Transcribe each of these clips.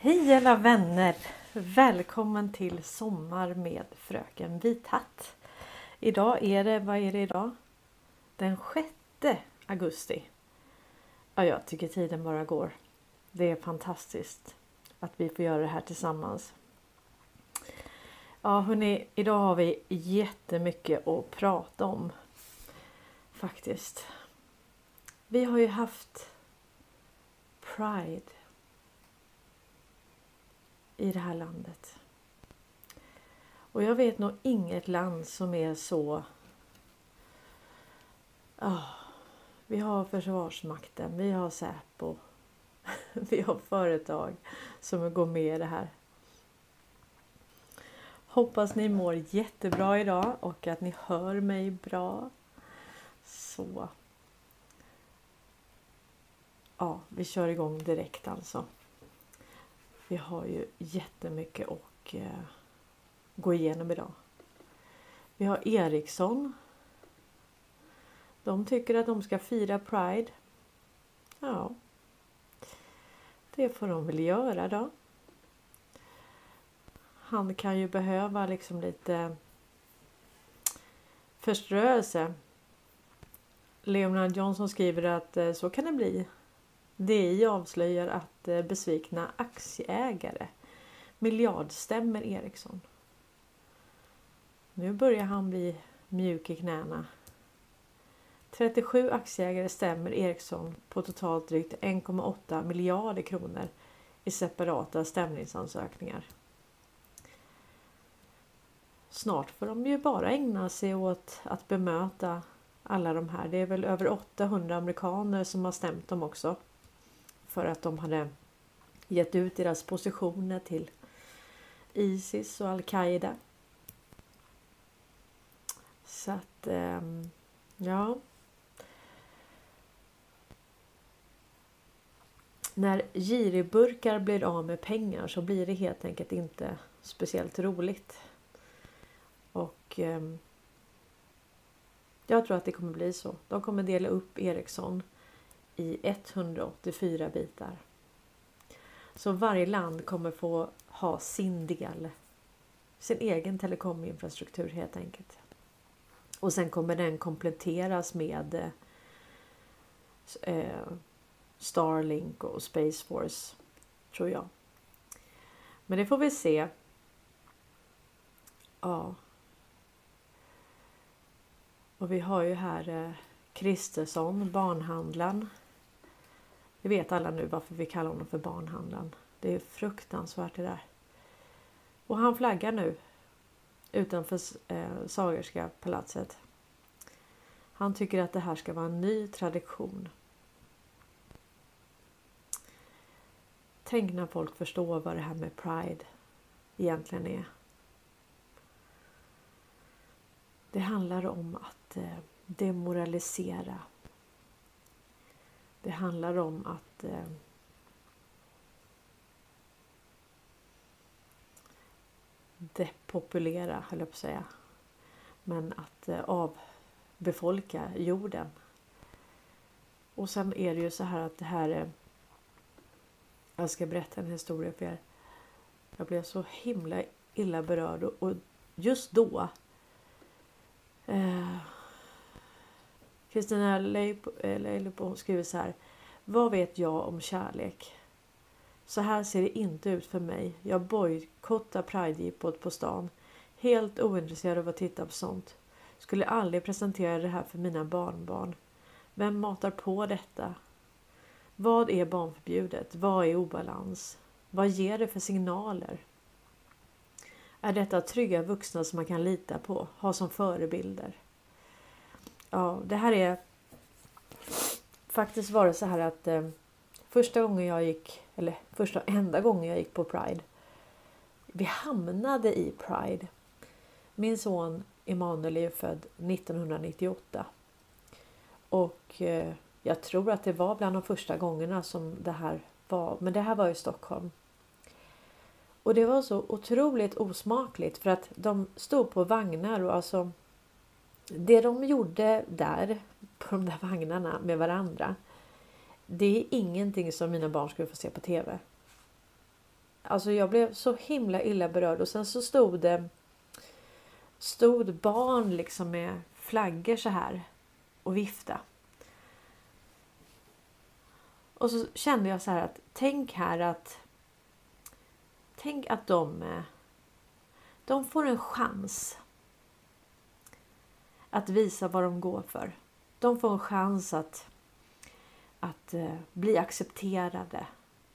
Hej alla vänner! Välkommen till Sommar med Fröken Vithatt. Idag är det, vad är det idag? Den 6 augusti. Ja, jag tycker tiden bara går. Det är fantastiskt att vi får göra det här tillsammans. Ja hörni, idag har vi jättemycket att prata om. Faktiskt. Vi har ju haft Pride i det här landet. Och jag vet nog inget land som är så... Oh, vi har Försvarsmakten, vi har Säpo, vi har företag som går med i det här. Hoppas ni mår jättebra idag och att ni hör mig bra. Så. Ja, vi kör igång direkt alltså. Vi har ju jättemycket att eh, gå igenom idag. Vi har Ericsson. De tycker att de ska fira Pride. Ja. Det får de väl göra då. Han kan ju behöva liksom lite förströelse. Leonard Johnson skriver att eh, så kan det bli DI avslöjar att eh, besvikna aktieägare miljardstämmer Ericsson. Nu börjar han bli mjuk i knäna. 37 aktieägare stämmer Ericsson på totalt drygt 1,8 miljarder kronor i separata stämningsansökningar. Snart får de ju bara ägna sig åt att bemöta alla de här. Det är väl över 800 amerikaner som har stämt dem också för att de hade gett ut deras positioner till Isis och Al-Qaida. Så att, ehm, ja. När giriburkar blir av med pengar så blir det helt enkelt inte speciellt roligt. Och ehm, jag tror att det kommer bli så. De kommer dela upp Ericsson i 184 bitar. Så varje land kommer få ha sin del, sin egen telekominfrastruktur helt enkelt. Och sen kommer den kompletteras med eh, eh Starlink och Space Force tror jag. Men det får vi se. Ja. Och vi har ju här eh, Kristersson, barnhandlaren. Det vet alla nu varför vi kallar honom för barnhandlaren. Det är fruktansvärt det där. Och han flaggar nu utanför eh, Sagerska palatset. Han tycker att det här ska vara en ny tradition. Tänk när folk förstår vad det här med Pride egentligen är. Det handlar om att eh, demoralisera det handlar om att eh, depopulera, höll jag på att säga. Men att eh, avbefolka jorden. Och sen är det ju så här att det här är... Jag ska berätta en historia för er. Jag blev så himla illa berörd och, och just då eh, Kristina eh, Leipo skriver så här. Vad vet jag om kärlek? Så här ser det inte ut för mig. Jag bojkottar Pridejippot på stan. Helt ointresserad av att titta på sånt. Skulle aldrig presentera det här för mina barnbarn. Vem matar på detta? Vad är barnförbjudet? Vad är obalans? Vad ger det för signaler? Är detta trygga vuxna som man kan lita på, ha som förebilder? Ja, det här är faktiskt var det så här att eh, första gången jag gick, eller första och enda gången jag gick på Pride. Vi hamnade i Pride. Min son Emanuel är född 1998. Och eh, jag tror att det var bland de första gångerna som det här var. Men det här var i Stockholm. Och det var så otroligt osmakligt för att de stod på vagnar och alltså det de gjorde där på de där vagnarna med varandra. Det är ingenting som mina barn skulle få se på tv. Alltså jag blev så himla illa berörd och sen så stod det stod barn liksom med flaggor så här och vifta. Och så kände jag så här att tänk här att tänk att de de får en chans att visa vad de går för. De får en chans att, att eh, bli accepterade.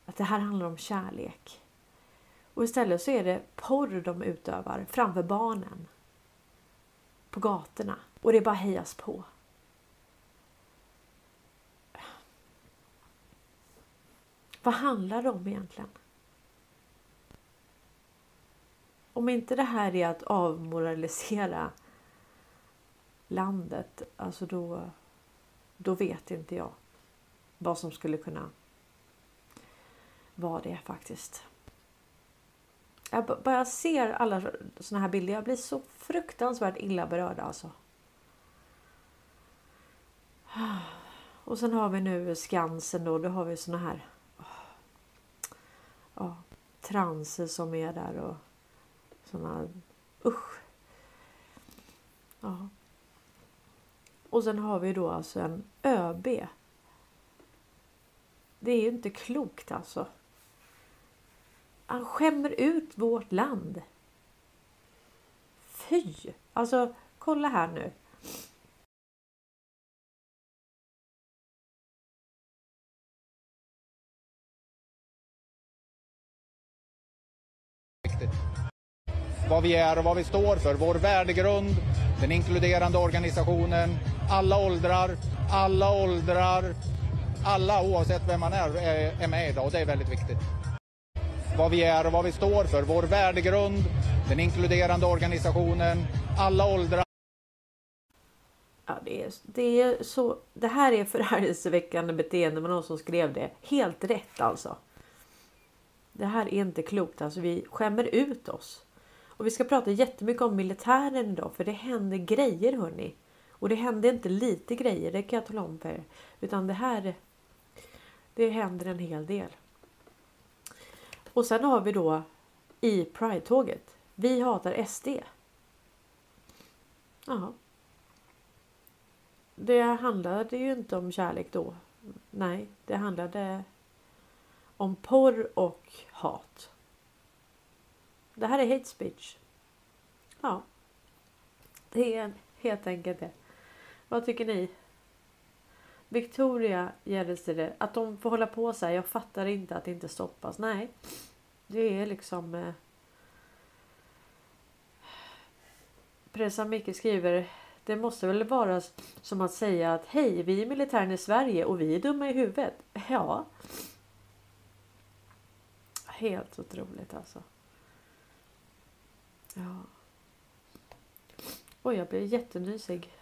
Att det här handlar om kärlek. Och istället så är det porr de utövar framför barnen. På gatorna. Och det bara hejas på. Vad handlar det om egentligen? Om inte det här är att avmoralisera landet, alltså då, då vet inte jag vad som skulle kunna vara det faktiskt. Jag bara ser alla såna här bilder. Jag blir så fruktansvärt illa berörd alltså. Och sen har vi nu Skansen då. Då har vi såna här ja, transer som är där och såna usch. Ja. Och sen har vi då alltså en ÖB. Det är ju inte klokt alltså. Han skämmer ut vårt land. Fy! Alltså, kolla här nu. Vad vi är och vad vi står för, vår värdegrund, den inkluderande organisationen, alla åldrar, alla åldrar, alla oavsett vem man är, är med idag och det är väldigt viktigt vad vi är och vad vi står för. Vår värdegrund, den inkluderande organisationen, alla åldrar. Ja, det, är, det, är så, det här är förargelseväckande beteende med någon som skrev det. Helt rätt alltså. Det här är inte klokt. Alltså, vi skämmer ut oss. Och vi ska prata jättemycket om militären idag för det händer grejer hörni. Och det händer inte lite grejer, det kan jag tala om för er. Utan det här, det händer en hel del. Och sen har vi då i Pride-tåget. Vi hatar SD. Ja. Det handlade ju inte om kärlek då. Nej, det handlade om porr och hat. Det här är hate speech. Ja. Det är helt enkelt det. Vad tycker ni? Victoria Gärdestad, att de får hålla på så här. Jag fattar inte att det inte stoppas. Nej, det är liksom. Eh... Pressa Micke skriver. Det måste väl vara som att säga att hej, vi är militären i Sverige och vi är dumma i huvudet. Ja. Helt otroligt alltså. Ja. Oj, jag blir jättenysig.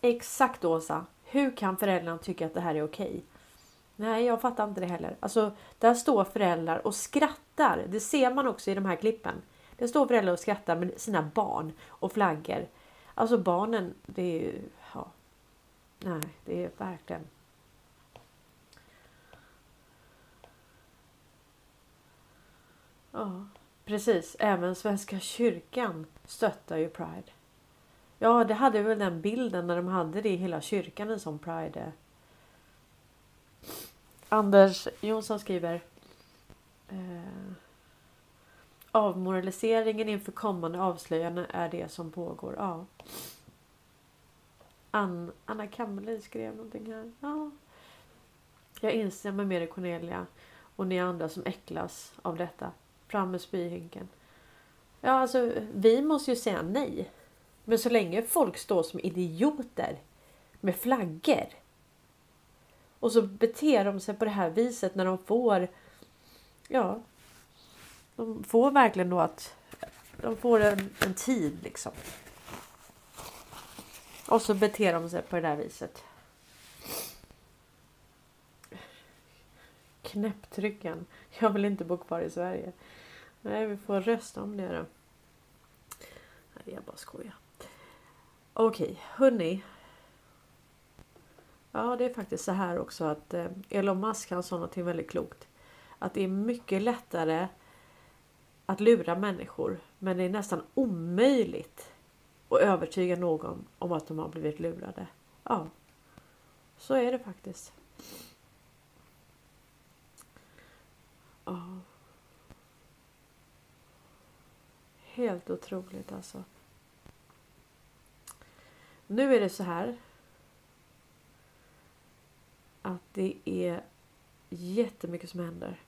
Exakt Åsa. Hur kan föräldrarna tycka att det här är okej? Nej, jag fattar inte det heller. Alltså, där står föräldrar och skrattar. Det ser man också i de här klippen. Det står föräldrar och skrattar med sina barn och flaggor. Alltså barnen, det är ju... Ja. Nej, det är verkligen... Ja, precis. Även Svenska kyrkan stöttar ju Pride. Ja, det hade väl den bilden när de hade det i hela kyrkan en sån Pride. Anders Jonsson skriver. Eh, avmoraliseringen inför kommande avslöjanden är det som pågår. Ja. Ann, Anna Kammerlin skrev någonting här. Ja. Jag instämmer med dig Cornelia och ni andra som äcklas av detta. Fram med spyhinken. Ja, alltså vi måste ju säga nej. Men så länge folk står som idioter med flaggor och så beter de sig på det här viset när de får ja, de får verkligen då att de får en, en tid liksom. Och så beter de sig på det där viset. Knäpptrycken. Jag vill inte bo kvar i Sverige. Nej, vi får rösta om det då. Nej, jag bara skojar. Okej, hörni. Ja, det är faktiskt så här också att eh, Elon Musk han sa någonting väldigt klokt. Att det är mycket lättare att lura människor men det är nästan omöjligt att övertyga någon om att de har blivit lurade. Ja, så är det faktiskt. Ja. Helt otroligt alltså. Nu är det så här. Att det är jättemycket som händer.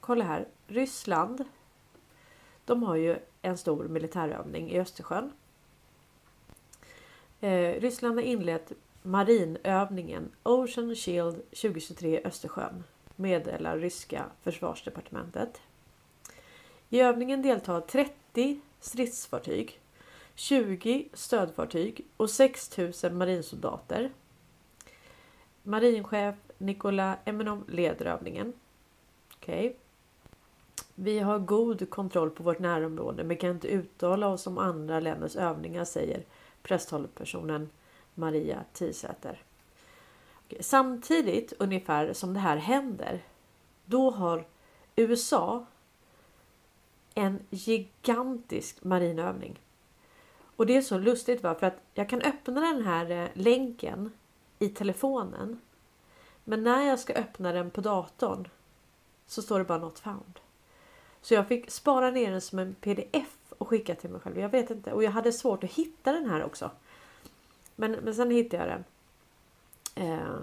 Kolla här. Ryssland. De har ju en stor militärövning i Östersjön. Eh, Ryssland har inlett marinövningen Ocean Shield 2023 Östersjön meddelar ryska försvarsdepartementet. I övningen deltar 30 stridsfartyg, 20 stödfartyg och 6000 marinsoldater. Marinchef Nikola Eminov leder övningen. Okej. Okay. Vi har god kontroll på vårt närområde men kan inte uttala oss om andra länders övningar säger presstalespersonen Maria Tisäter. Samtidigt ungefär som det här händer. Då har USA en gigantisk marinövning. Och det är så lustigt va? för att jag kan öppna den här eh, länken i telefonen. Men när jag ska öppna den på datorn så står det bara not found. Så jag fick spara ner den som en pdf och skicka till mig själv. Jag vet inte. Och jag hade svårt att hitta den här också. Men, men sen hittade jag den. Eh.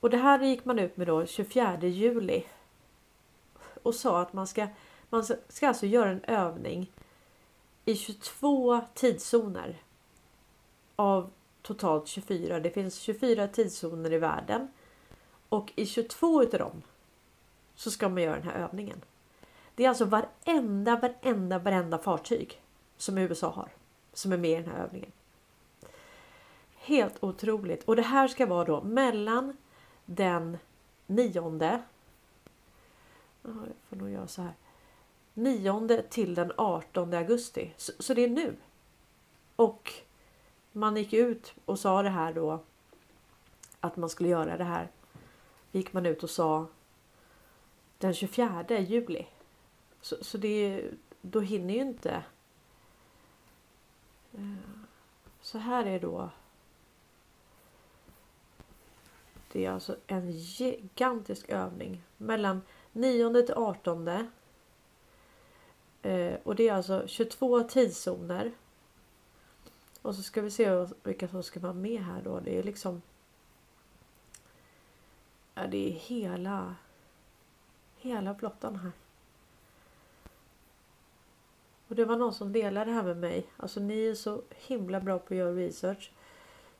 Och det här gick man ut med då 24 juli. Och sa att man ska, man ska alltså göra en övning i 22 tidszoner. Av totalt 24. Det finns 24 tidszoner i världen. Och i 22 utav dem så ska man göra den här övningen. Det är alltså varenda, varenda, varenda fartyg som USA har som är med i den här övningen. Helt otroligt. Och det här ska vara då mellan den jag får nog göra så här. 9 till den 18 augusti. Så, så, det är nu. Och man gick ut och sa det här då. Att man skulle göra det här. Gick man ut och sa den 24 juli. Så, så det, då hinner ju inte. Eh, så här är då. Det är alltså en gigantisk övning mellan 9 till 18. Eh, och det är alltså 22 tidszoner. Och så ska vi se vilka som ska vara med här då. Det är liksom. Ja, det är hela. Hela blottan här. Och det var någon som delade det här med mig. Alltså ni är så himla bra på att göra research.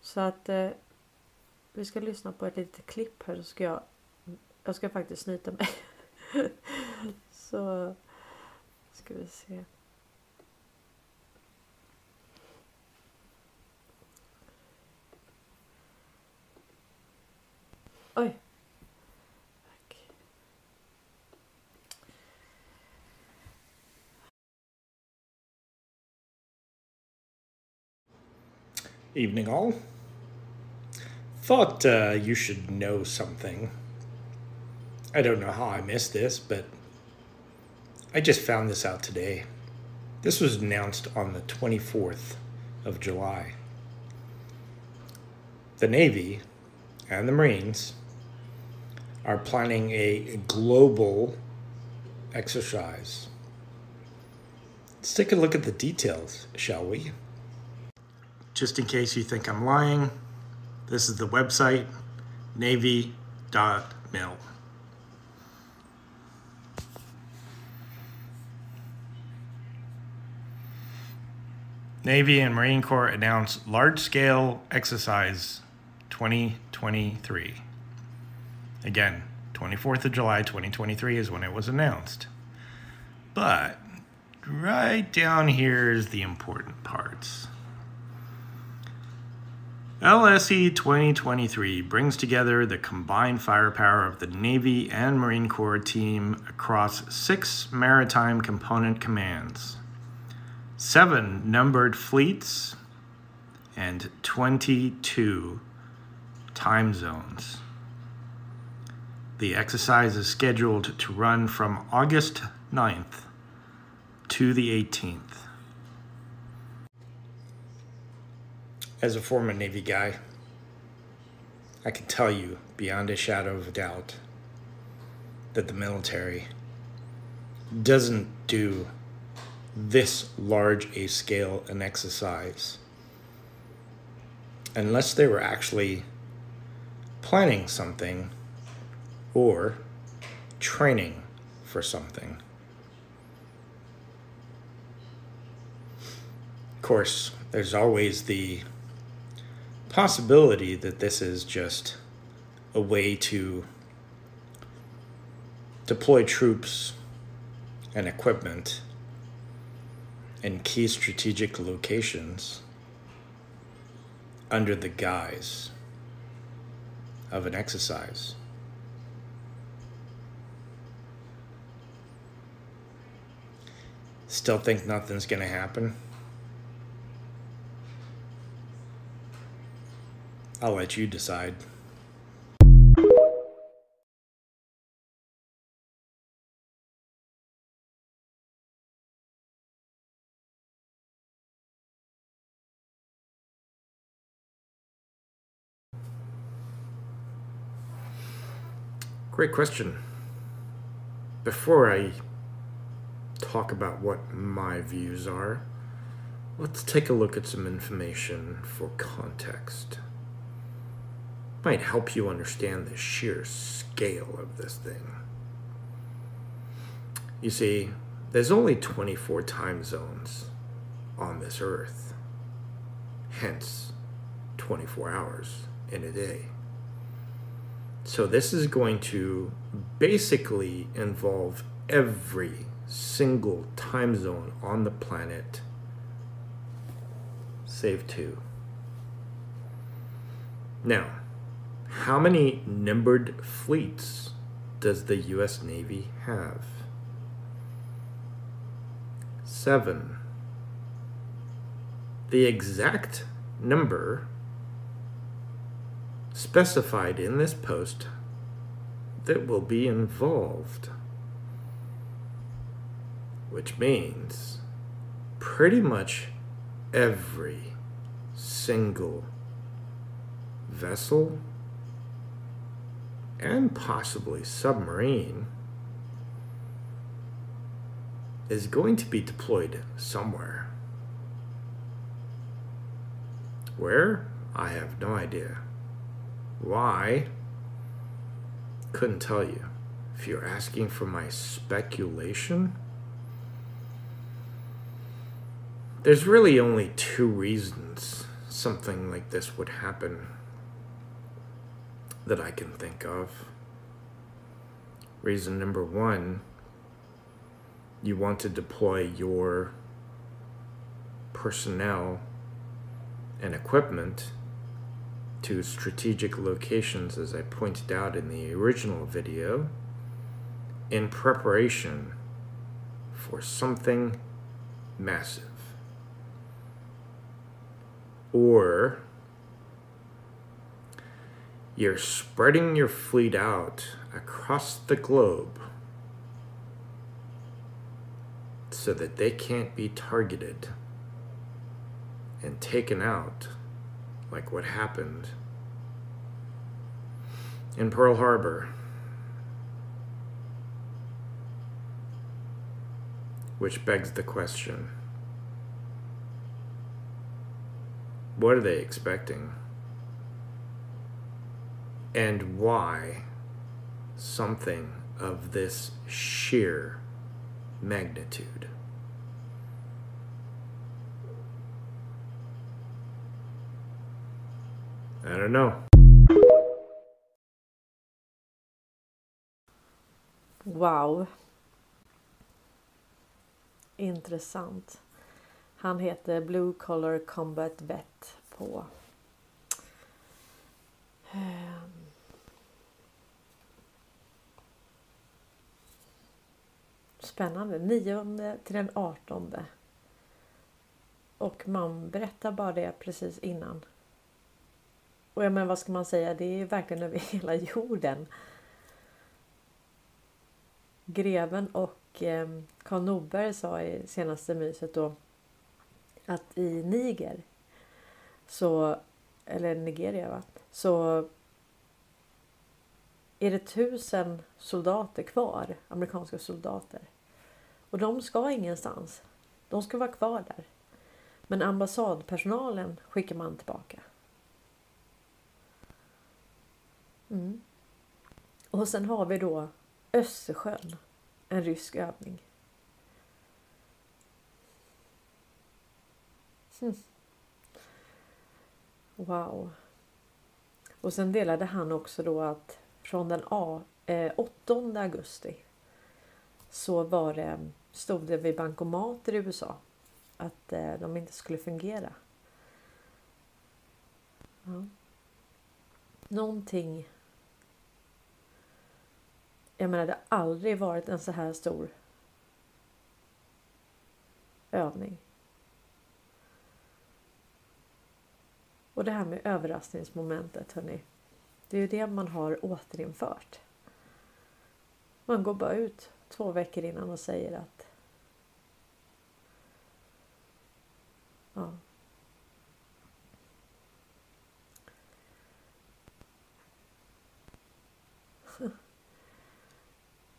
Så att eh, vi ska lyssna på ett litet klipp här så ska jag Jag ska faktiskt snyta mig. så ska vi se. Oj. Evening, all. Thought uh, you should know something. I don't know how I missed this, but I just found this out today. This was announced on the 24th of July. The Navy and the Marines are planning a global exercise. Let's take a look at the details, shall we? just in case you think I'm lying, this is the website navy.mil. Navy and Marine Corps announced large scale exercise 2023. Again, 24th of July 2023 is when it was announced. But right down here is the important parts. LSE 2023 brings together the combined firepower of the Navy and Marine Corps team across six maritime component commands, seven numbered fleets, and 22 time zones. The exercise is scheduled to run from August 9th to the 18th. As a former Navy guy, I can tell you beyond a shadow of a doubt that the military doesn't do this large a scale an exercise unless they were actually planning something or training for something. Of course, there's always the possibility that this is just a way to deploy troops and equipment in key strategic locations under the guise of an exercise. Still think nothing's going to happen? I'll let you decide. Great question. Before I talk about what my views are, let's take a look at some information for context. Might help you understand the sheer scale of this thing. You see, there's only 24 time zones on this earth, hence 24 hours in a day. So, this is going to basically involve every single time zone on the planet, save two. Now, how many numbered fleets does the US Navy have? Seven. The exact number specified in this post that will be involved. Which means pretty much every single vessel and possibly submarine is going to be deployed somewhere. Where? I have no idea. Why? Couldn't tell you. If you're asking for my speculation, there's really only two reasons something like this would happen that I can think of. Reason number one you want to deploy your personnel and equipment to strategic locations, as I pointed out in the original video, in preparation for something massive. Or you're spreading your fleet out across the globe so that they can't be targeted and taken out like what happened in Pearl Harbor. Which begs the question what are they expecting? And why something of this sheer magnitude? I don't know. Wow. Intressant. Han heter Blue Collar Combat Vet på. Ehm. Spännande. 9 till den 18 Och man berättar bara det precis innan. Och ja, men vad ska man säga, det är verkligen över hela jorden. Greven och eh, Karl Norberg sa i senaste myset då att i Niger så, eller Nigeria va, så är det tusen soldater kvar, amerikanska soldater. Och de ska ingenstans. De ska vara kvar där. Men ambassadpersonalen skickar man tillbaka. Mm. Och sen har vi då Östersjön. En rysk övning. Mm. Wow. Och sen delade han också då att från den 8 eh, augusti så var det, stod det vid bankomater i USA att eh, de inte skulle fungera. Ja. Någonting jag menar, det har aldrig varit en så här stor övning. Och det här med överraskningsmomentet, hörni. Det är ju det man har återinfört. Man går bara ut två veckor innan och säger att ja.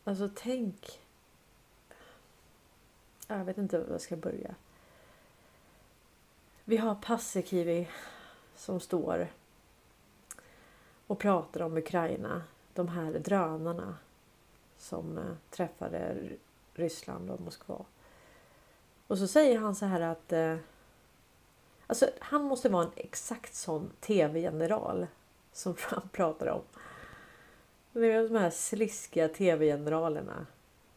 Alltså tänk. Jag vet inte var jag ska börja. Vi har Paasikivi som står och pratar om Ukraina. De här drönarna som eh, träffade Ryssland och Moskva. Och så säger han så här att eh, alltså, han måste vara en exakt sån tv-general som han pratar om. Det är de här sliskiga tv-generalerna.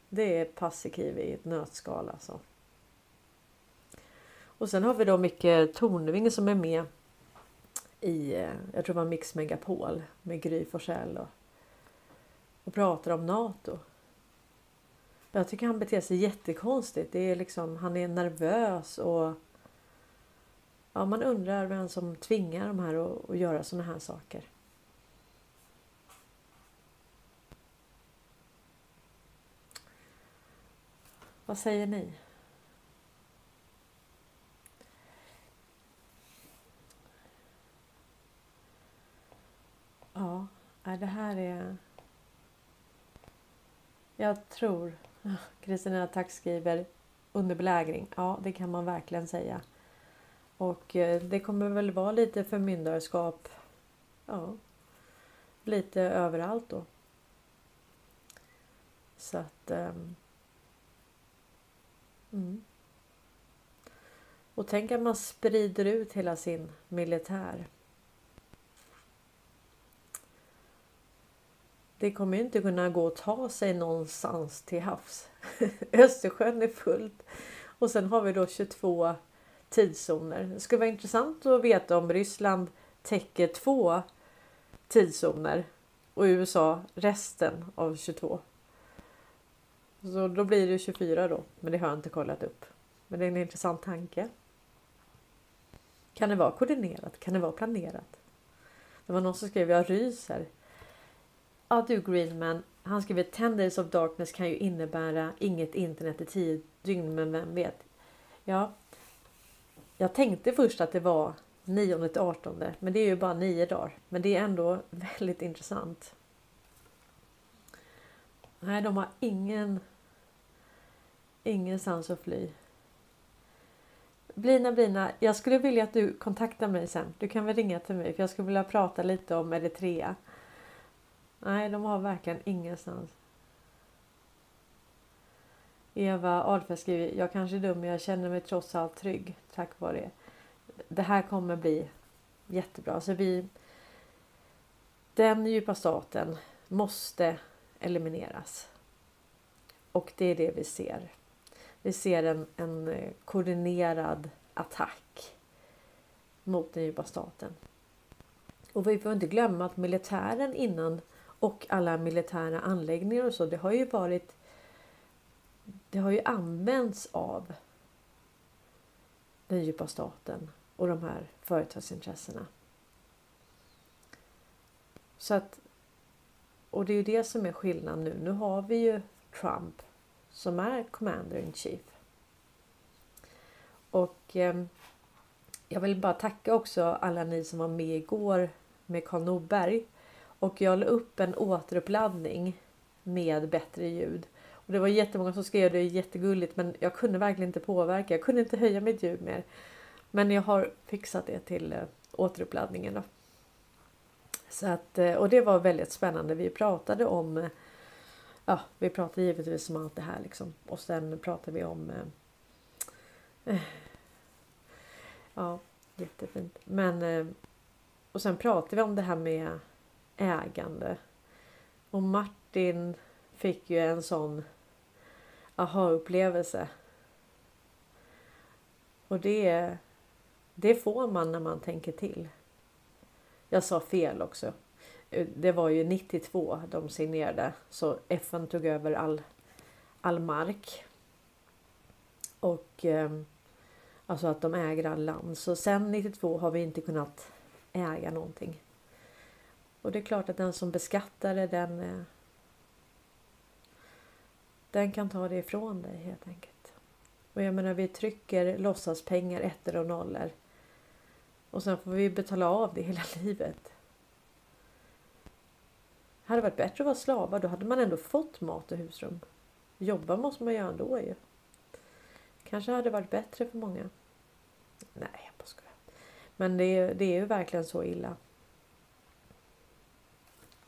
Det är Paasikivi i ett nötskal alltså. Och sen har vi då Micke Tornving som är med i, eh, jag tror det var Mix Megapol med Gry Forssell och, och pratar om NATO. Jag tycker han beter sig jättekonstigt. Det är liksom, han är nervös och ja, man undrar vem som tvingar de här att, att göra såna här saker. Vad säger ni? Ja, det här är... Jag tror... Kristina Tack skriver under belägring. Ja, det kan man verkligen säga. Och eh, det kommer väl vara lite förmyndarskap. Ja, lite överallt då. Så att... Ehm, Mm. Och tänk att man sprider ut hela sin militär. Det kommer ju inte kunna gå att ta sig någonstans till havs. Östersjön är fullt. Och sen har vi då 22 tidszoner. Det skulle vara intressant att veta om Ryssland täcker två tidszoner och USA resten av 22. Så då blir det 24 då. Men det har jag inte kollat upp. Men det är en intressant tanke. Kan det vara koordinerat? Kan det vara planerat? Det var någon som skrev jag ryser. Ja du Greenman. Han skriver 10 days of darkness kan ju innebära inget internet i 10 dygn men vem vet. Ja. Jag tänkte först att det var 9 till 18 men det är ju bara 9 dagar. Men det är ändå väldigt intressant. Nej, de har ingen ingenstans att fly. Blina Blina, jag skulle vilja att du kontaktar mig sen. Du kan väl ringa till mig för jag skulle vilja prata lite om Eritrea. Nej, de har verkligen ingenstans. Eva Ahlfeldt skriver, jag kanske är dum men jag känner mig trots allt trygg tack vare det. Det här kommer bli jättebra. Så vi, den djupa staten måste elimineras. Och det är det vi ser. Vi ser en, en eh, koordinerad attack mot den djupa staten. Och vi får inte glömma att militären innan och alla militära anläggningar och så, det har ju varit det har ju använts av den djupa staten och de här företagsintressena. Så att, och det är ju det som är skillnaden nu. Nu har vi ju Trump som är commander in chief. Och eh, jag vill bara tacka också alla ni som var med igår med Karl Norberg. Och jag la upp en återuppladdning med bättre ljud. Och det var jättemånga som skrev det jättegulligt men jag kunde verkligen inte påverka. Jag kunde inte höja mitt ljud mer. Men jag har fixat det till eh, återuppladdningen då. Så att, eh, och det var väldigt spännande. Vi pratade om eh, Ja, vi pratar givetvis om allt det här liksom. Och sen pratar vi om eh, eh Ja, jättefint. Men eh, och sen pratar vi om det här med ägande. Och Martin fick ju en sån aha-upplevelse. Och det, det får man när man tänker till. Jag sa fel också. Eh, det var ju 92 de signerade så FN tog över all, all mark. Och eh, alltså att de äger all land. Så sen 92 har vi inte kunnat äga någonting. Och det är klart att den som beskattar det den eh, den kan ta det ifrån dig helt enkelt. Och jag menar vi trycker låtsaspengar, ettor och nollor. Och sen får vi betala av det hela livet. Hade Det varit bättre att vara slavar, då hade man ändå fått mat och husrum. Jobba måste man göra ändå ju. Kanske hade det varit bättre för många. Nej, jag bara skojar. Men det, det är ju verkligen så illa.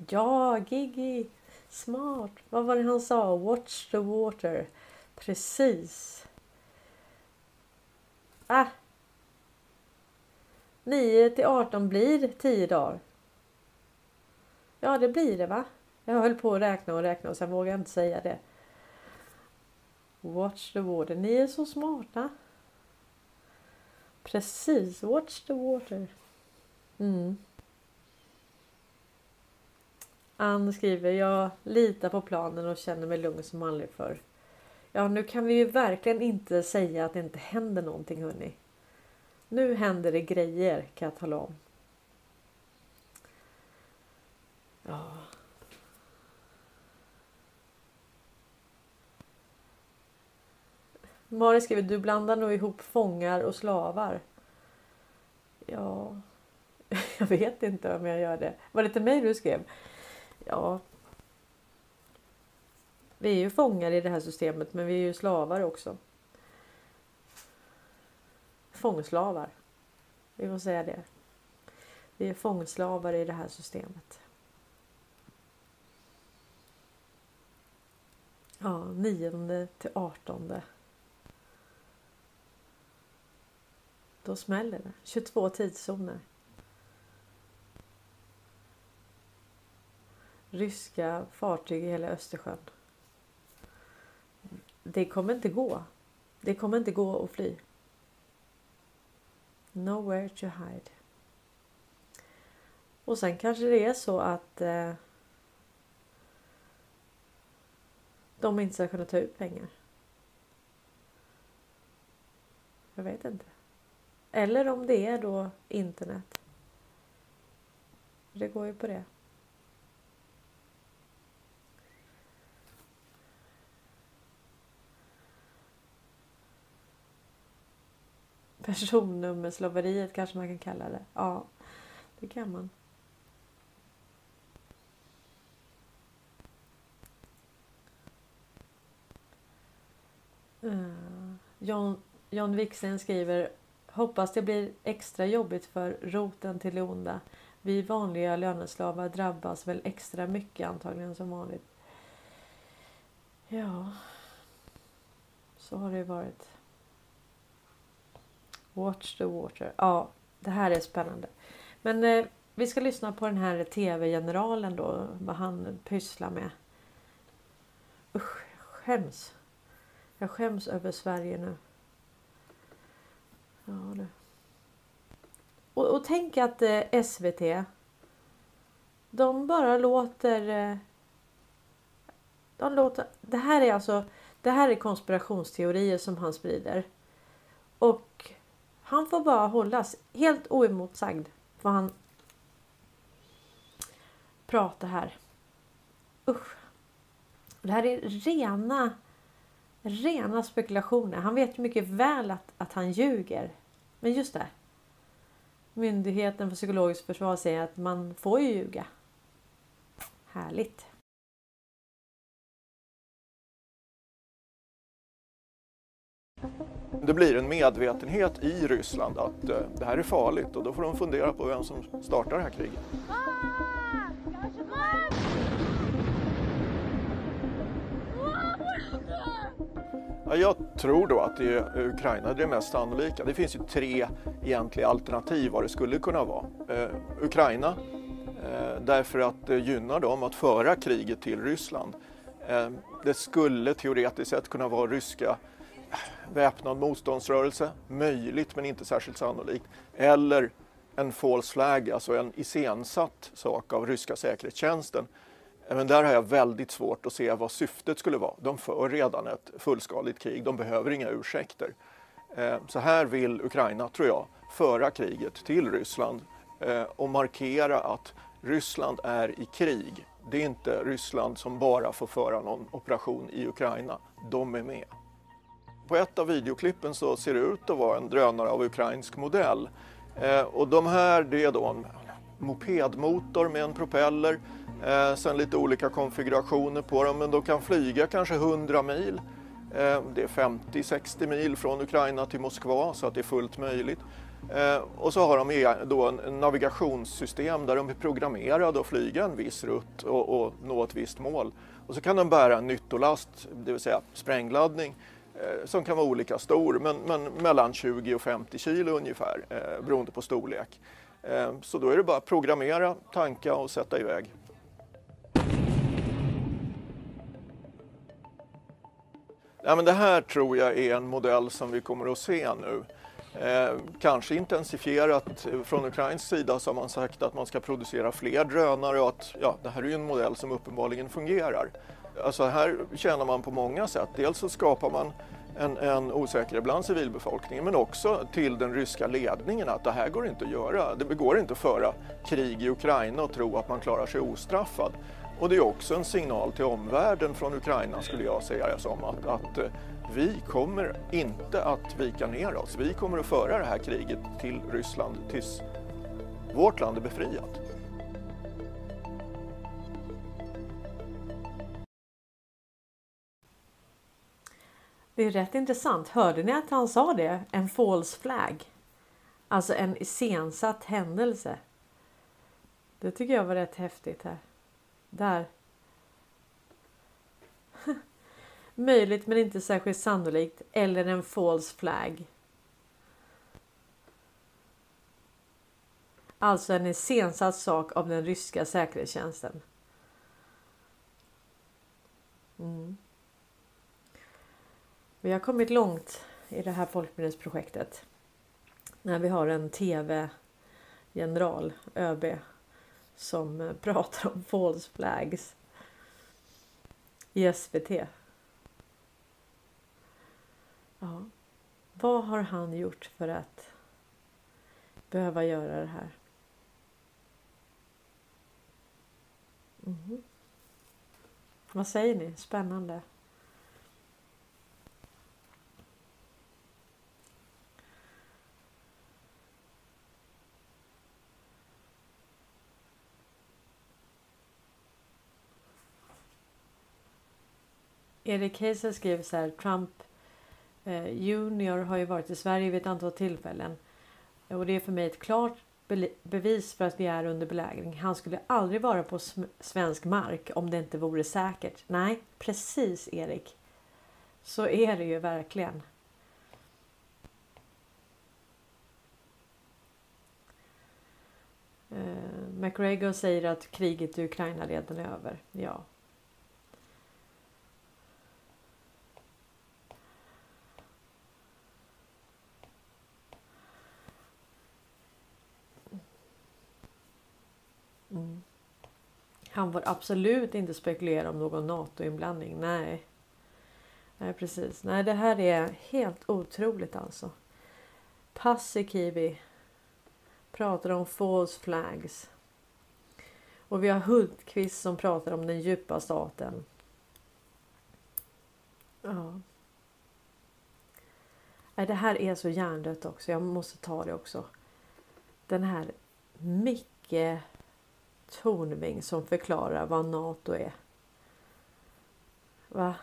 Ja, Gigi! Smart! Vad var det han sa? Watch the water. Precis. Ah! 9 till 18 blir 10 dagar. Ja, det blir det va? Jag höll på att räkna och räkna och sen vågade jag inte säga det. Watch the water. Ni är så smarta. Precis, watch the water. Mm. Ann skriver, jag litar på planen och känner mig lugn som aldrig förr. Ja, nu kan vi ju verkligen inte säga att det inte händer någonting hörni. Nu händer det grejer kan jag tala om. Ja. Mari skriver, du blandar nog ihop fångar och slavar. Ja, jag vet inte om jag gör det. Var det till mig du skrev? Ja. Vi är ju fångar i det här systemet men vi är ju slavar också. Fångslavar. Vi får säga det. Vi är fångslavar i det här systemet. Ja, 9 till artonde. Då smäller det. 22 tidszoner. Ryska fartyg i hela Östersjön. Det kommer inte gå. Det kommer inte gå att fly. Nowhere to hide. Och sen kanske det är så att eh, de inte ska kunna ta ut pengar. Jag vet inte. Eller om det är då internet. Det går ju på det. Personnummerslaveriet kanske man kan kalla det. Ja, det kan man. Eh, John, John Wiksten skriver Hoppas det blir extra jobbigt för roten till det onda. Vi vanliga löneslavar drabbas väl extra mycket antagligen som vanligt. Ja, så har det varit. Watch the water. Ja, det här är spännande. Men eh, vi ska lyssna på den här tv-generalen då, vad han pysslar med. Usch, jag skäms. Jag skäms över Sverige nu. Ja, det. Och, och tänk att eh, SVT de bara låter eh, de låter, det här är alltså det här är konspirationsteorier som han sprider. Och Han får bara hållas helt oemotsagd. Vad han pratar här. Usch. Det här är rena, rena spekulationer. Han vet ju mycket väl att, att han ljuger. Men just det. Myndigheten för psykologiskt försvar säger att man får ju ljuga. Härligt. Det blir en medvetenhet i Ryssland att eh, det här är farligt och då får de fundera på vem som startar det här kriget. Jag tror då att det är Ukraina det är mest sannolika. Det finns ju tre egentliga alternativ vad det skulle kunna vara. Eh, Ukraina, eh, därför att det gynnar dem att föra kriget till Ryssland. Eh, det skulle teoretiskt sett kunna vara ryska eh, väpnad motståndsrörelse, möjligt men inte särskilt sannolikt. Eller en false flag, alltså en iscensatt sak av ryska säkerhetstjänsten. Men där har jag väldigt svårt att se vad syftet skulle vara. De för redan ett fullskaligt krig, de behöver inga ursäkter. Eh, så här vill Ukraina, tror jag, föra kriget till Ryssland eh, och markera att Ryssland är i krig. Det är inte Ryssland som bara får föra någon operation i Ukraina. De är med. På ett av videoklippen så ser det ut att vara en drönare av ukrainsk modell. Eh, och de här, det är då en mopedmotor med en propeller, eh, sen lite olika konfigurationer på dem, men de kan flyga kanske 100 mil. Eh, det är 50-60 mil från Ukraina till Moskva så att det är fullt möjligt. Eh, och så har de e, då en navigationssystem där de är programmerade att flyga en viss rutt och, och nå ett visst mål. Och så kan de bära en nyttolast, det vill säga sprängladdning, eh, som kan vara olika stor, men, men, mellan 20 och 50 kilo ungefär, eh, beroende på storlek. Eh, så då är det bara att programmera, tanka och sätta iväg. Ja, men det här tror jag är en modell som vi kommer att se nu. Eh, kanske intensifierat från ukrainsk sida så har man sagt att man ska producera fler drönare och att ja, det här är ju en modell som uppenbarligen fungerar. Alltså här tjänar man på många sätt. Dels så skapar man en, en osäkerhet bland civilbefolkningen men också till den ryska ledningen att det här går inte att göra. Det går inte att föra krig i Ukraina och tro att man klarar sig ostraffad. Och det är också en signal till omvärlden från Ukraina skulle jag säga det som att, att eh, vi kommer inte att vika ner oss. Vi kommer att föra det här kriget till Ryssland tills vårt land är befriat. Det är rätt intressant. Hörde ni att han sa det? En false flag. Alltså en iscensatt händelse. Det tycker jag var rätt häftigt här. Där. Möjligt men inte särskilt sannolikt. Eller en false flag. Alltså en iscensatt sak av den ryska säkerhetstjänsten. Mm. Vi har kommit långt i det här folkminnesprojektet. När vi har en tv-general, ÖB, som eh, pratar om false flags i SVT. Ja. Vad har han gjort för att behöva göra det här? Mm. Vad säger ni? Spännande. Erik Heiser skriver så här. Trump eh, Junior har ju varit i Sverige vid ett antal tillfällen. Och det är för mig ett klart bevis för att vi är under belägring. Han skulle aldrig vara på svensk mark om det inte vore säkert. Nej, precis Erik. Så är det ju verkligen. Eh, McGregor säger att kriget i Ukraina redan är över. Ja, Han får absolut inte spekulera om någon NATO-inblandning. Nej. Nej, precis. Nej, det här är helt otroligt alltså. Paasikivi pratar om false flags. Och vi har Hultqvist som pratar om den djupa staten. Ja. Det här är så hjärndött också. Jag måste ta det också. Den här Micke Tornving som förklarar vad NATO är. Va?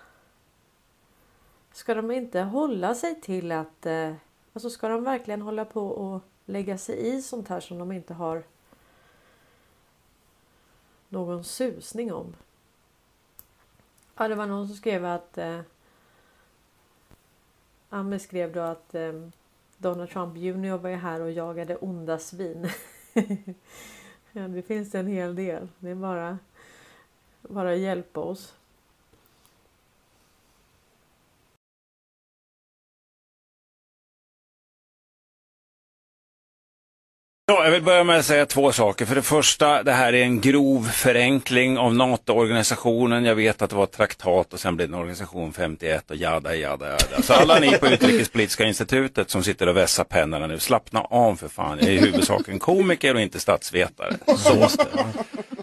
Ska de inte hålla sig till att... Eh, alltså ska de verkligen hålla på och lägga sig i sånt här som de inte har någon susning om? Ja, det var någon som skrev att... Eh, Amme skrev då att eh, Donald Trump Junior var här och jagade onda svin. ja, det finns en hel del. Det är bara, bara hjälpa oss. Ja, jag vill börja med att säga två saker. För det första, det här är en grov förenkling av NATO-organisationen. Jag vet att det var ett traktat och sen blev det en organisation 51 och jada, jada, jada. Så alla ni på Utrikespolitiska institutet som sitter och vässar pennorna nu, slappna av för fan. Jag är i huvudsak en komiker och inte statsvetare. Så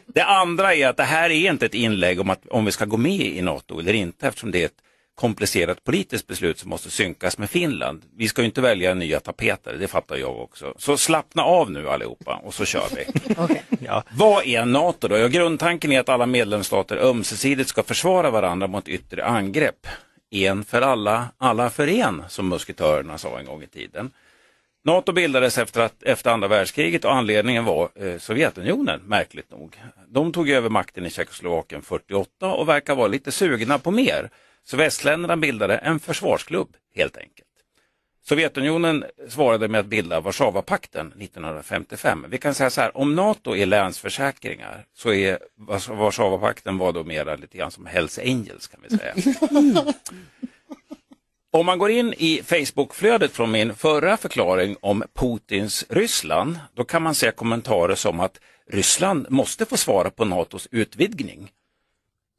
det andra är att det här är inte ett inlägg om att om vi ska gå med i NATO eller inte eftersom det är ett komplicerat politiskt beslut som måste synkas med Finland. Vi ska ju inte välja nya tapeter, det fattar jag också. Så slappna av nu allihopa och så kör vi. okay. ja. Vad är NATO då? Ja, grundtanken är att alla medlemsstater ömsesidigt ska försvara varandra mot yttre angrepp. En för alla, alla för en, som musketörerna sa en gång i tiden. NATO bildades efter, att, efter andra världskriget och anledningen var eh, Sovjetunionen, märkligt nog. De tog över makten i Tjeckoslovakien 48 och verkar vara lite sugna på mer. Så västländerna bildade en försvarsklubb helt enkelt. Sovjetunionen svarade med att bilda Warszawapakten 1955. Vi kan säga så här, om NATO är länsförsäkringar så är Warszawapakten var då mera lite grann som Hells Angels kan vi säga. Om man går in i Facebookflödet från min förra förklaring om Putins Ryssland, då kan man se kommentarer som att Ryssland måste få svara på NATOs utvidgning.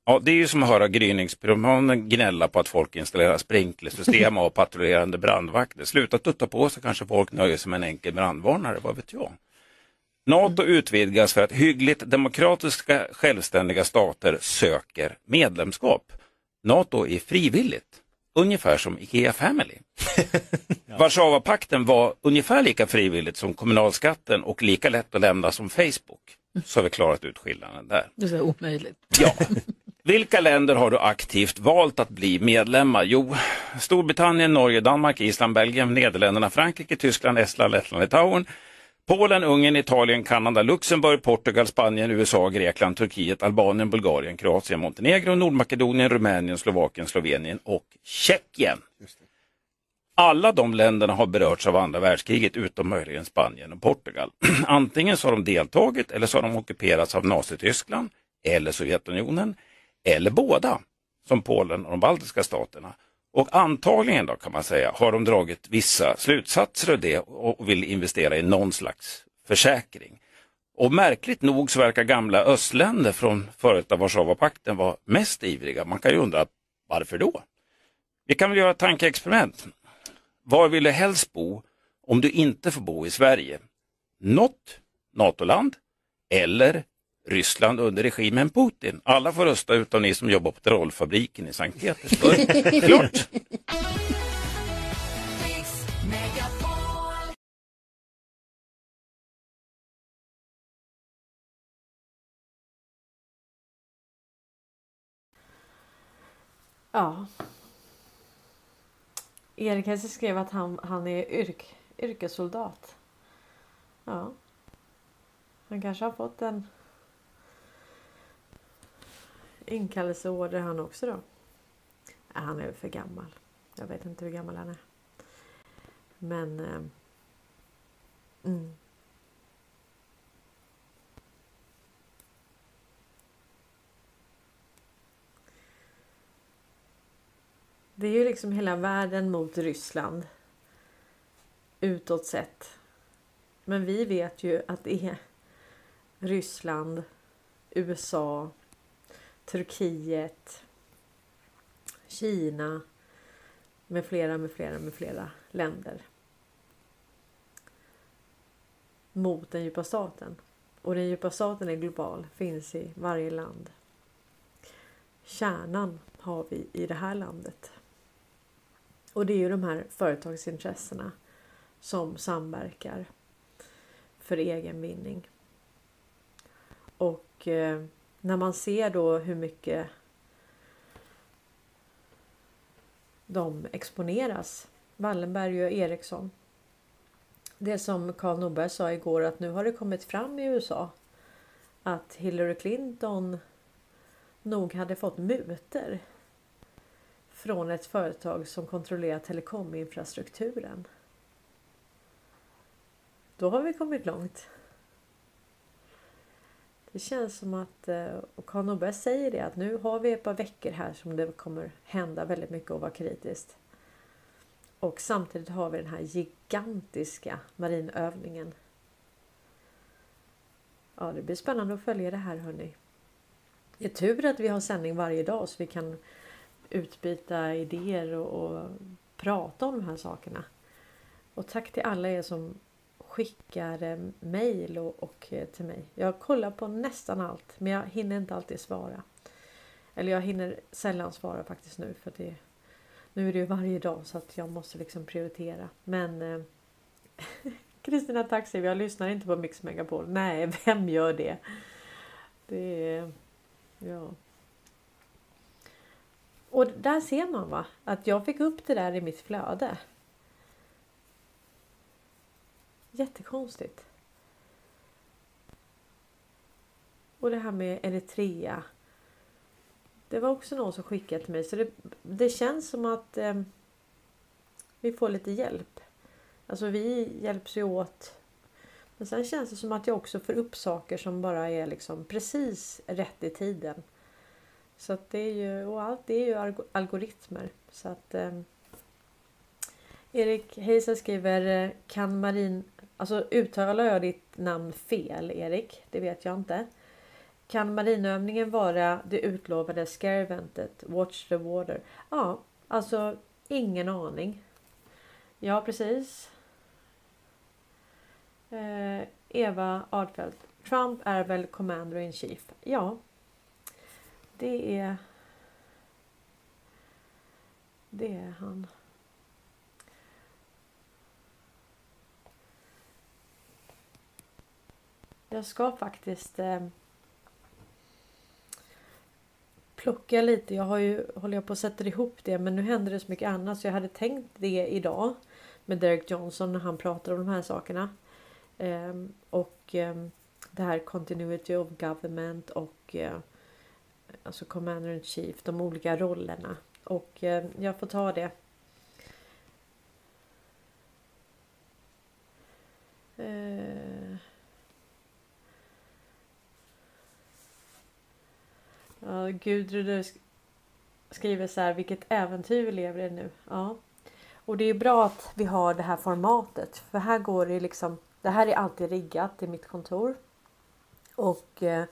Ja, det är ju som att höra gryningspyromanen gnälla på att folk installerar sprinklersystem och patrullerande brandvakter. Sluta tutta på så kanske folk nöjer sig med en enkel brandvarnare, vad vet jag. NATO utvidgas för att hyggligt demokratiska självständiga stater söker medlemskap. NATO är frivilligt, ungefär som Ikea Family. ja. Warszawapakten var ungefär lika frivilligt som kommunalskatten och lika lätt att lämna som Facebook. Så har vi klarat ut skillnaden där. Det är omöjligt. Ja. Vilka länder har du aktivt valt att bli medlemmar? Jo, Storbritannien, Norge, Danmark, Island, Belgien, Nederländerna, Frankrike, Tyskland, Estland, Lettland, Litauen, Polen, Ungern, Italien, Kanada, Luxemburg, Portugal, Spanien, USA, Grekland, Turkiet, Albanien, Bulgarien, Kroatien, Montenegro, Nordmakedonien, Rumänien, Slovakien, Slovenien och Tjeckien. Alla de länderna har berörts av andra världskriget utom möjligen Spanien och Portugal. Antingen så har de deltagit eller så har de ockuperats av Nazityskland eller Sovjetunionen eller båda, som Polen och de baltiska staterna. Och antagligen då kan man säga har de dragit vissa slutsatser av det och vill investera i någon slags försäkring. Och märkligt nog så verkar gamla östländer från före detta Warszawapakten vara mest ivriga. Man kan ju undra varför då? Vi kan väl göra ett tankeexperiment. Var vill du helst bo om du inte får bo i Sverige? Något NATO-land eller Ryssland under regimen Putin. Alla får rösta utom ni som jobbar på trollfabriken i Sankt Petersburg. Klart! Ja. Erik Hesse skrev att han, han är yrk, yrkessoldat. Ja. Han kanske har fått en inkallelseorder han också då. Äh, han är för gammal. Jag vet inte hur gammal han är. Men... Eh, mm. Det är ju liksom hela världen mot Ryssland. Utåt sett. Men vi vet ju att det är Ryssland, USA, Turkiet, Kina med flera, med flera, med flera länder. mot den djupa staten. Och den djupa staten är global, finns i varje land. Kärnan har vi i det här landet. Och det är ju de här företagsintressena som samverkar för egen vinning. Och eh, när man ser då hur mycket de exponeras, Wallenberg och Ericsson. Det som Karl Norberg sa igår att nu har det kommit fram i USA att Hillary Clinton nog hade fått muter från ett företag som kontrollerar telekominfrastrukturen. Då har vi kommit långt. Det känns som att, eh, och Carl Norberg säger det, att nu har vi ett par veckor här som det kommer hända väldigt mycket och vara kritiskt. Och samtidigt har vi den här gigantiska marinövningen. Ja, det blir spännande att följa det här hörni. Det är tur att vi har sändning varje dag så vi kan utbyta idéer och, och prata om de här sakerna. Och tack till alla er som skickar eh, mejl och, och eh, till mig. Jag kollar på nästan allt men jag hinner inte alltid svara. Eller jag hinner sällan svara faktiskt nu för det nu är det ju varje dag så att jag måste liksom prioritera. Men eh, Kristina Taxi, jag lyssnar inte på Mix Megapol. Nej, vem gör det? Det är... Ja. Och där ser man va, att jag fick upp det där i mitt flöde. Jättekonstigt. Och det här med Eritrea. Det var också någon som skickade till mig så det, det känns som att eh, vi får lite hjälp. Alltså vi hjälps ju åt. Men sen känns det som att jag också får upp saker som bara är liksom precis rätt i tiden. Så att det är ju, och allt det är ju algoritmer. Så att eh, Erik Heisa skriver eh, Kan marin... Alltså uttalar jag ditt namn fel Erik? Det vet jag inte. Kan marinövningen vara det utlovade scare-eventet Watch the Water? Ja, alltså ingen aning. Ja, precis. Eh, Eva Adfeldt. Trump är väl commander in chief? Ja. Det är... Det är han. Jag ska faktiskt eh, plocka lite. Jag har ju, håller jag på att sätta ihop det men nu händer det så mycket annat så jag hade tänkt det idag med Derek Johnson när han pratar om de här sakerna. Eh, och eh, det här Continuity of Government och eh, alltså Commander in Chief, de olika rollerna. Och ehm, jag får ta det. Uh, Ja, Gudrun skriver så här, vilket äventyr vi lever i nu. Ja. Och det är bra att vi har det här formatet. För här går det liksom, det här är alltid riggat i mitt kontor. Och eh,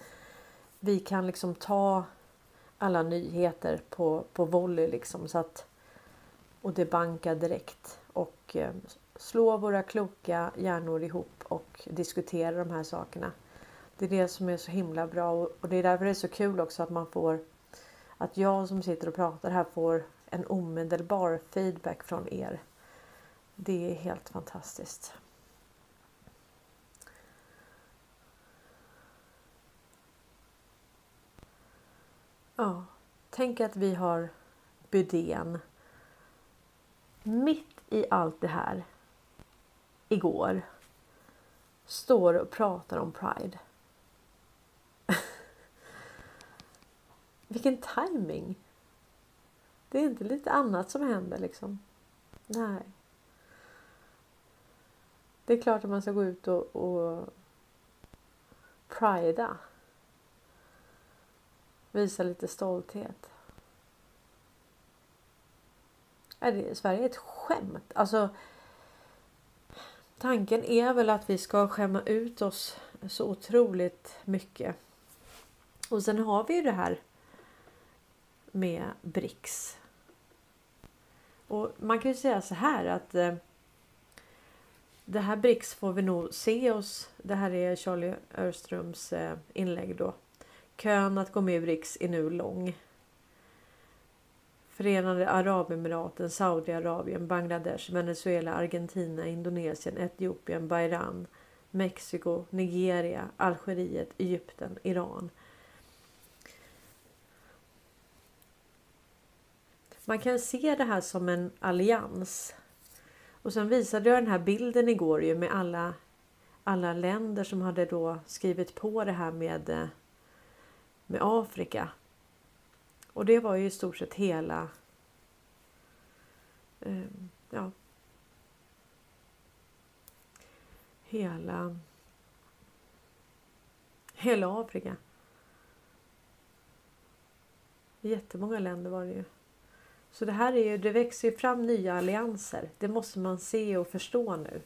vi kan liksom ta alla nyheter på, på volley liksom så att och det bankar direkt och eh, slå våra kloka hjärnor ihop och diskutera de här sakerna. Det är det som är så himla bra och det är därför det är så kul också att man får att jag som sitter och pratar här får en omedelbar feedback från er. Det är helt fantastiskt. Ja, tänk att vi har Bydén mitt i allt det här igår står och pratar om Pride. Vilken timing. Det är inte lite annat som händer liksom. Nej. Det är klart att man ska gå ut och, och prida. Visa lite stolthet. Är det, Sverige är ett skämt. Alltså, tanken är väl att vi ska skämma ut oss så otroligt mycket. Och sen har vi ju det här med BRICS. Och man kan ju säga så här att eh, det här BRICS får vi nog se oss. Det här är Charlie Örströms eh, inlägg då. Kön att gå med i BRICS är nu lång. Förenade Arabemiraten, Saudiarabien, Bangladesh, Venezuela, Argentina, Indonesien, Etiopien, Bahrain, Mexiko, Nigeria, Algeriet, Egypten, Iran. Man kan se det här som en allians. Och sen visade jag den här bilden igår ju med alla, alla länder som hade då skrivit på det här med, eh, med Afrika. Och det var ju i stort sett hela eh, ja, hela hela Afrika. Jättemånga länder var det ju. Så det här är ju, det växer ju fram nya allianser. Det måste man se och förstå nu.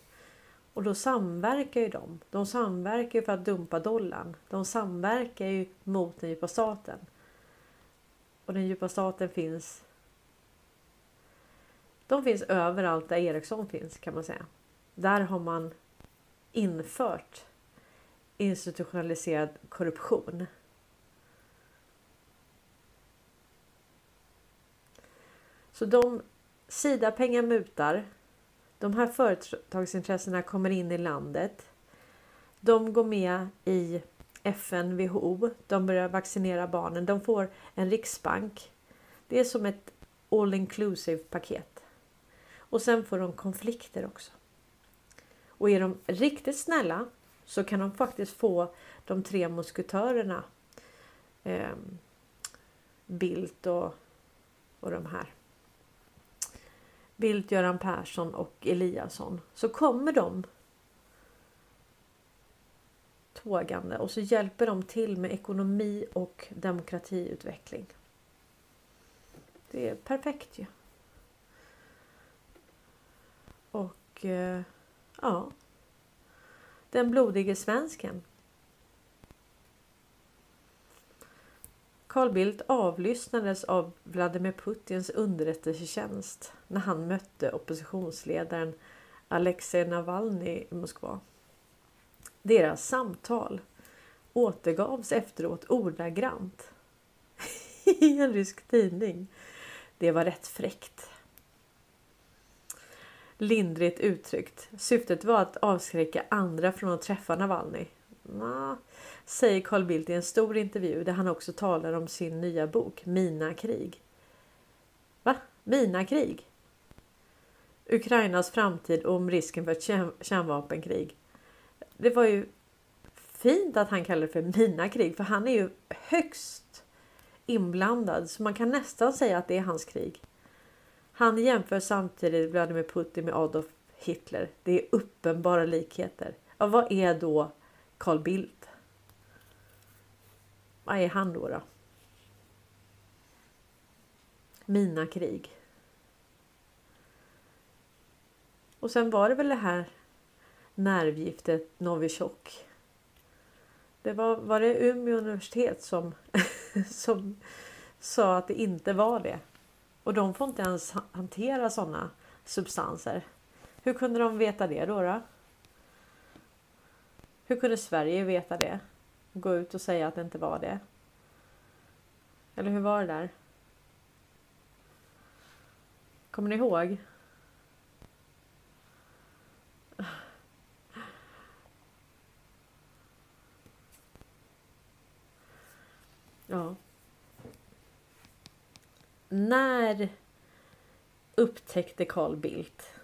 Och då samverkar ju de. De samverkar ju för att dumpa dollarn. De samverkar ju mot den djupa staten. Och den djupa staten finns. De finns överallt där Ericsson finns kan man säga. Där har man infört institutionaliserad korruption. Så de Sida-pengar mutar. De här företagsintressena kommer in i landet. De går med i FN, WHO. De börjar vaccinera barnen. De får en riksbank. Det är som ett all inclusive paket. Och sen får de konflikter också. Och är de riktigt snälla så kan de faktiskt få de tre musketörerna eh, Bildt och, och de här Bildt, Göran Persson och Eliasson så kommer de tågande och så hjälper de till med ekonomi och demokratiutveckling. Det är perfekt ju. Och eh, ja. Den blodige svensken. Carl Bildt avlyssnades av Vladimir Putins underrättelsetjänst när han mötte oppositionsledaren Alexej Navalny i Moskva. Deras samtal återgavs efteråt ordagrant i en rysk tidning. Det var rätt fräckt. Lindrigt uttryckt. Syftet var att avskräcka andra från att träffa Navalny. Nah, säger Carl Bildt i en stor intervju där han också talar om sin nya bok Mina krig. Va? Mina krig? Ukrainas framtid och om risken för ett kärnvapenkrig. Det var ju fint att han kallar det för mina krig för han är ju högst inblandad så man kan nästan säga att det är hans krig. Han jämför samtidigt Vladimir Putin med Adolf Hitler. Det är uppenbara likheter. Ja, vad är då Carl Bildt? Vad är han då? då? Mina krig. Och sen var det väl det här nervgiftet Novichok. Det var, var det Umeå universitet som, som sa att det inte var det. Och de får inte ens hantera sådana substanser. Hur kunde de veta det då? då? Hur kunde Sverige veta det? Gå ut och säga att det inte var det? Eller hur var det där? Kommer ni ihåg? Ja. När upptäckte Carl Bildt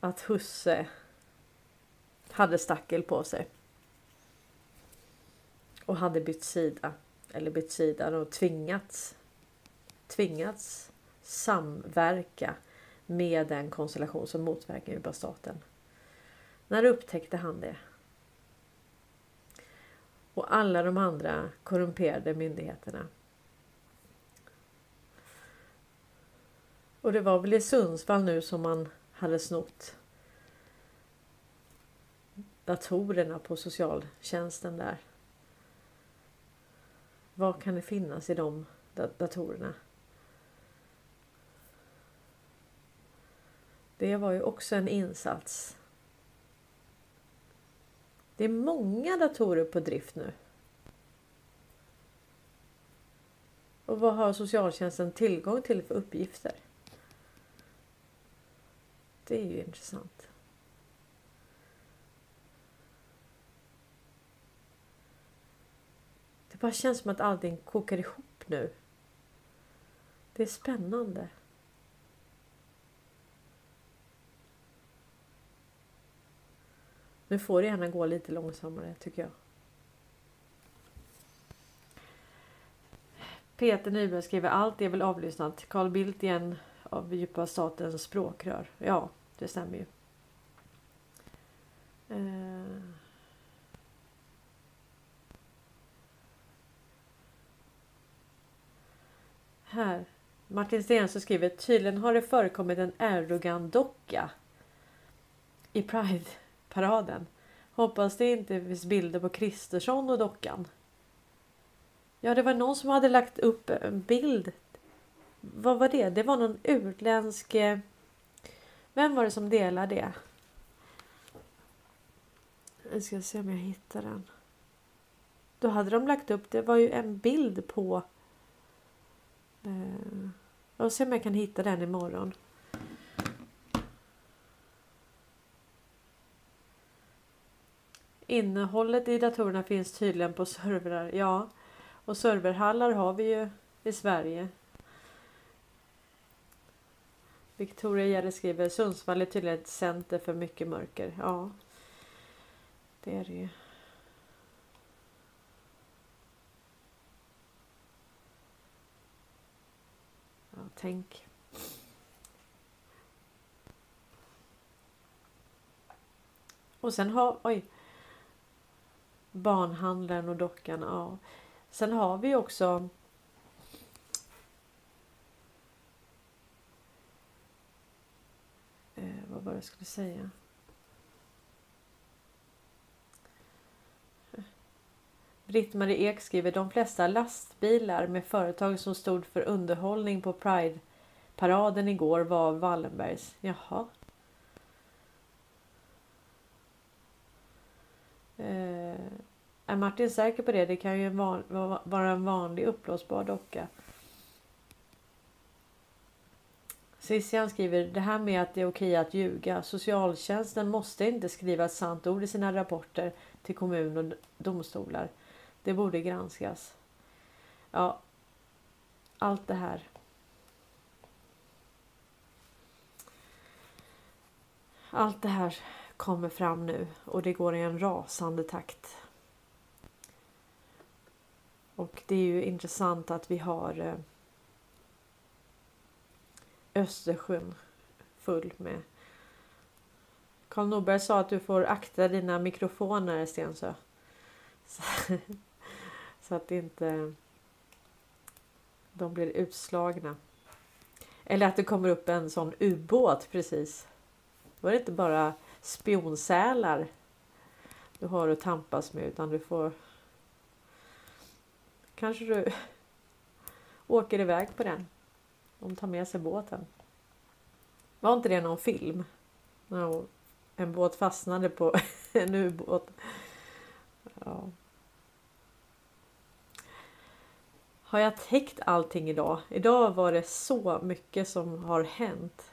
att husse hade stackel på sig. Och hade bytt sida. Eller bytt sida och tvingats. Tvingats samverka med den konstellation som motverkar djupa staten. När upptäckte han det? Och alla de andra korrumperade myndigheterna. Och det var väl i Sundsvall nu som man hade snott datorerna på socialtjänsten där. Vad kan det finnas i de datorerna? Det var ju också en insats. Det är många datorer på drift nu. Och vad har socialtjänsten tillgång till för uppgifter? Det är ju intressant. Bara känns som att allting kokar ihop nu. Det är spännande. Nu får det gärna gå lite långsammare tycker jag. Peter Nyberg skriver allt är väl avlyssnat. Carl Bildt igen av djupa statens språkrör. Ja, det stämmer ju. Eh. Här. Martin Stensö skriver tydligen har det förekommit en Erdogan-docka i Pride-paraden. Hoppas det inte finns bilder på Kristersson och dockan. Ja, det var någon som hade lagt upp en bild. Vad var det? Det var någon utländsk... Eh, vem var det som delade det? Jag ska se om jag hittar den. Då hade de lagt upp, det var ju en bild på... Eh, jag ska se om jag kan hitta den imorgon. Innehållet i datorerna finns tydligen på servrar. Ja, och serverhallar har vi ju i Sverige. Victoria Gärde skriver Sundsvall är tydligen ett center för mycket mörker. Ja, det är det ju. Ja, tänk. Och sen har, oj. barnhandlaren och dockan, ja. Sen har vi också eh, vad var det jag skulle säga? Britt-Marie Ek skriver de flesta lastbilar med företag som stod för underhållning på Pride-paraden igår var Wallenbergs. Jaha. Eh, är Martin säker på det? Det kan ju van, vara en vanlig uppblåsbar docka. Cissian skriver det här med att det är okej att ljuga. Socialtjänsten måste inte skriva ett sant ord i sina rapporter till kommun och domstolar. Det borde granskas. Ja, allt det här. Allt det här kommer fram nu och det går i en rasande takt. Och det är ju intressant att vi har eh, Östersjön full med Karl Norberg sa att du får akta dina mikrofoner Stensö. Så, att inte de blir utslagna. Eller att det kommer upp en sån ubåt precis. Då är det inte bara spionsälar du har att tampas med utan du får kanske du åker iväg på den. De tar med sig båten. Var inte det någon film? När en båt fastnade på en ubåt. Ja. Har jag täckt allting idag? Idag var det så mycket som har hänt.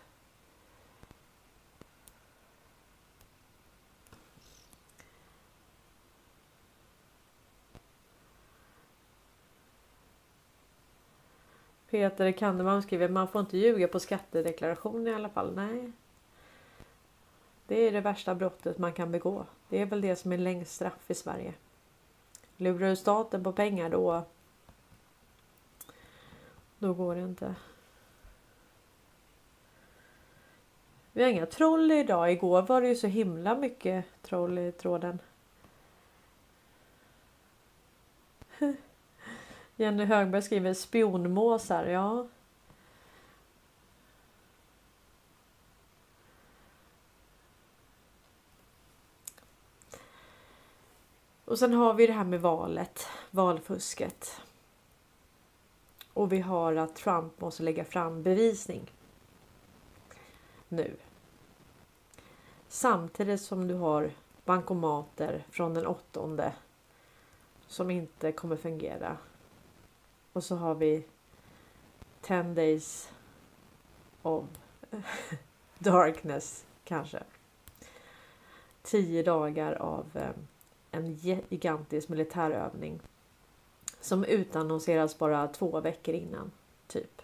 Peter Kandeman skriver man får inte ljuga på skattedeklarationen i alla fall. Nej. Det är det värsta brottet man kan begå. Det är väl det som är längst straff i Sverige. Lurar du staten på pengar då då går det inte. Vi har inga troll idag. Igår var det ju så himla mycket troll i tråden. Jenny Högberg skriver spionmåsar. Ja. Och sen har vi det här med valet, valfusket. Och vi har att Trump måste lägga fram bevisning. Nu. Samtidigt som du har bankomater från den åttonde som inte kommer fungera. Och så har vi 10 days of darkness kanske. 10 dagar av eh, en gigantisk militärövning som utannonseras bara två veckor innan. Typ.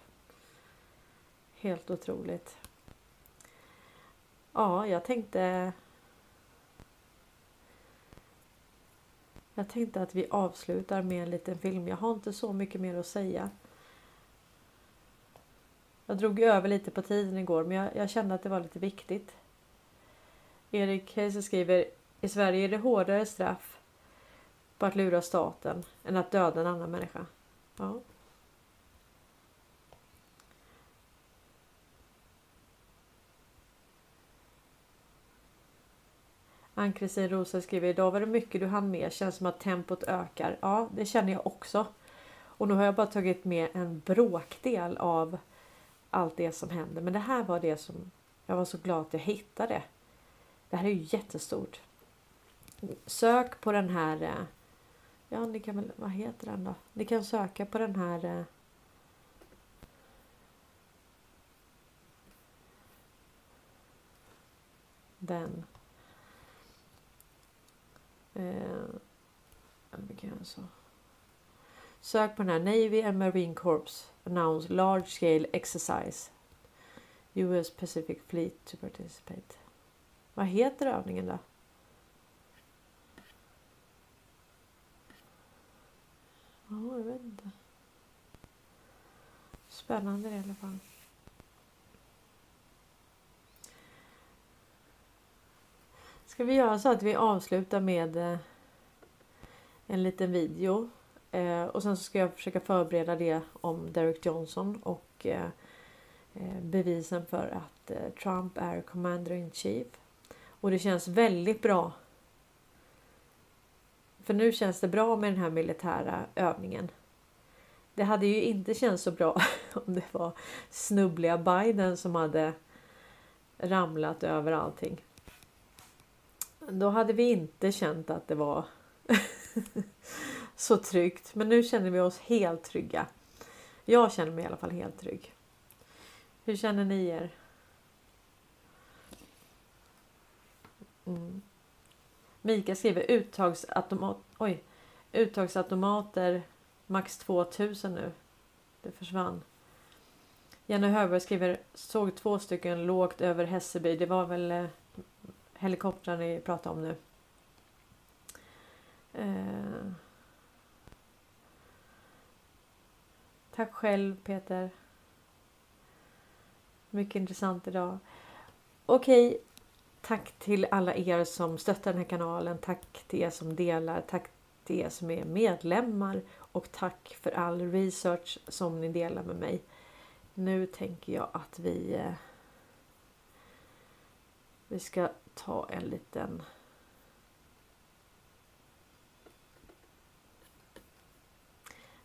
Helt otroligt. Ja, jag tänkte Jag tänkte att vi avslutar med en liten film. Jag har inte så mycket mer att säga. Jag drog över lite på tiden igår men jag, jag kände att det var lite viktigt. Erik Heise skriver I Sverige är det hårdare straff på att lura staten än att döda en annan människa. Ja. Ann-Kristin Rosa skriver idag var det mycket du hann med. Känns som att tempot ökar. Ja, det känner jag också. Och nu har jag bara tagit med en bråkdel av allt det som händer. Men det här var det som jag var så glad att jag hittade. Det här är ju jättestort. Sök på den här. Eh, Ja, ni kan väl. Vad heter den då? Ni kan söka på den här. Eh, den. Eh, så. Sök på den här Navy and Marine Corps announce large scale exercise. US Pacific Fleet to participate. Vad heter övningen då? Ja, jag vet inte. Spännande i alla fall. Ska vi göra så att vi avslutar med eh, en liten video eh, och sen så ska jag försöka förbereda det om Derek Johnson och eh, bevisen för att Trump är commander in chief. Och det känns väldigt bra. För nu känns det bra med den här militära övningen. Det hade ju inte känts så bra om det var snubbliga Biden som hade ramlat över allting. Då hade vi inte känt att det var så tryggt. Men nu känner vi oss helt trygga. Jag känner mig i alla fall helt trygg. Hur känner ni er? Mm. Mika skriver uttagsautomat, oj, uttagsautomater max 2000 nu. Det försvann. Jenny Högberg skriver såg två stycken lågt över Hässelby. Det var väl eh, helikoptrar ni pratade om nu. Eh. Tack själv Peter. Mycket intressant idag. Okej, tack till alla er som stöttar den här kanalen. Tack till er som delar. Tack till er som är medlemmar och tack för all research som ni delar med mig. Nu tänker jag att vi eh, vi ska ta en liten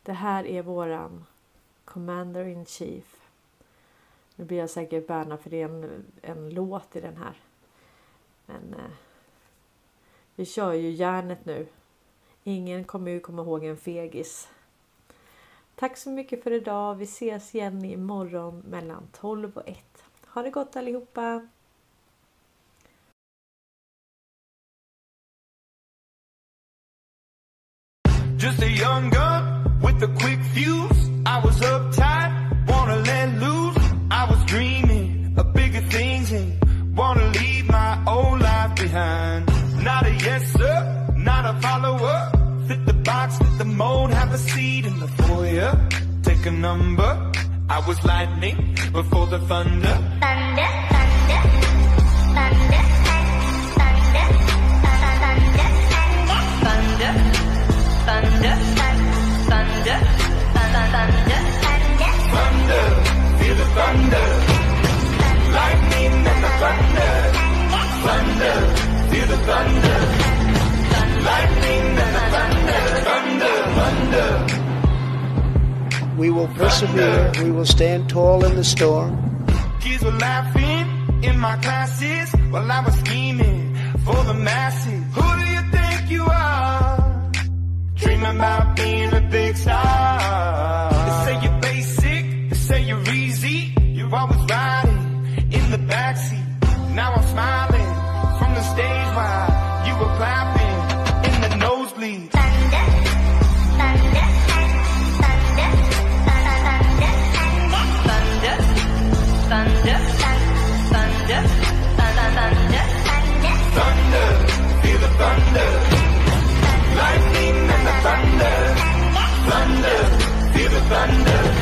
Det här är våran Commander in Chief. Nu blir jag säkert bärna för det är en, en låt i den här. Men eh, vi kör ju järnet nu. Ingen kommer ju komma ihåg en fegis. Tack så mycket för idag. Vi ses igen imorgon mellan 12 och 1. Ha det gott allihopa! Just a young gun with a quick fuse. Not a follower. Fit the box, fit the mold, have a seat in the foyer. Take a number. I was lightning before the thunder. Thunder, thunder, thunder, thunder, thunder, thunder, thunder. thunder thunder, thunder, thunder, thunder, thunder, feel the thunder, lightning and the thunder, thunder, feel the thunder, We will persevere. We will stand tall in the storm. Kids were laughing in my classes while I was scheming for the masses. Who do you think you are? Dreaming about being a big star. They say you're basic, they say you're easy. You're always riding in the backseat. Now I'm smiling thunder.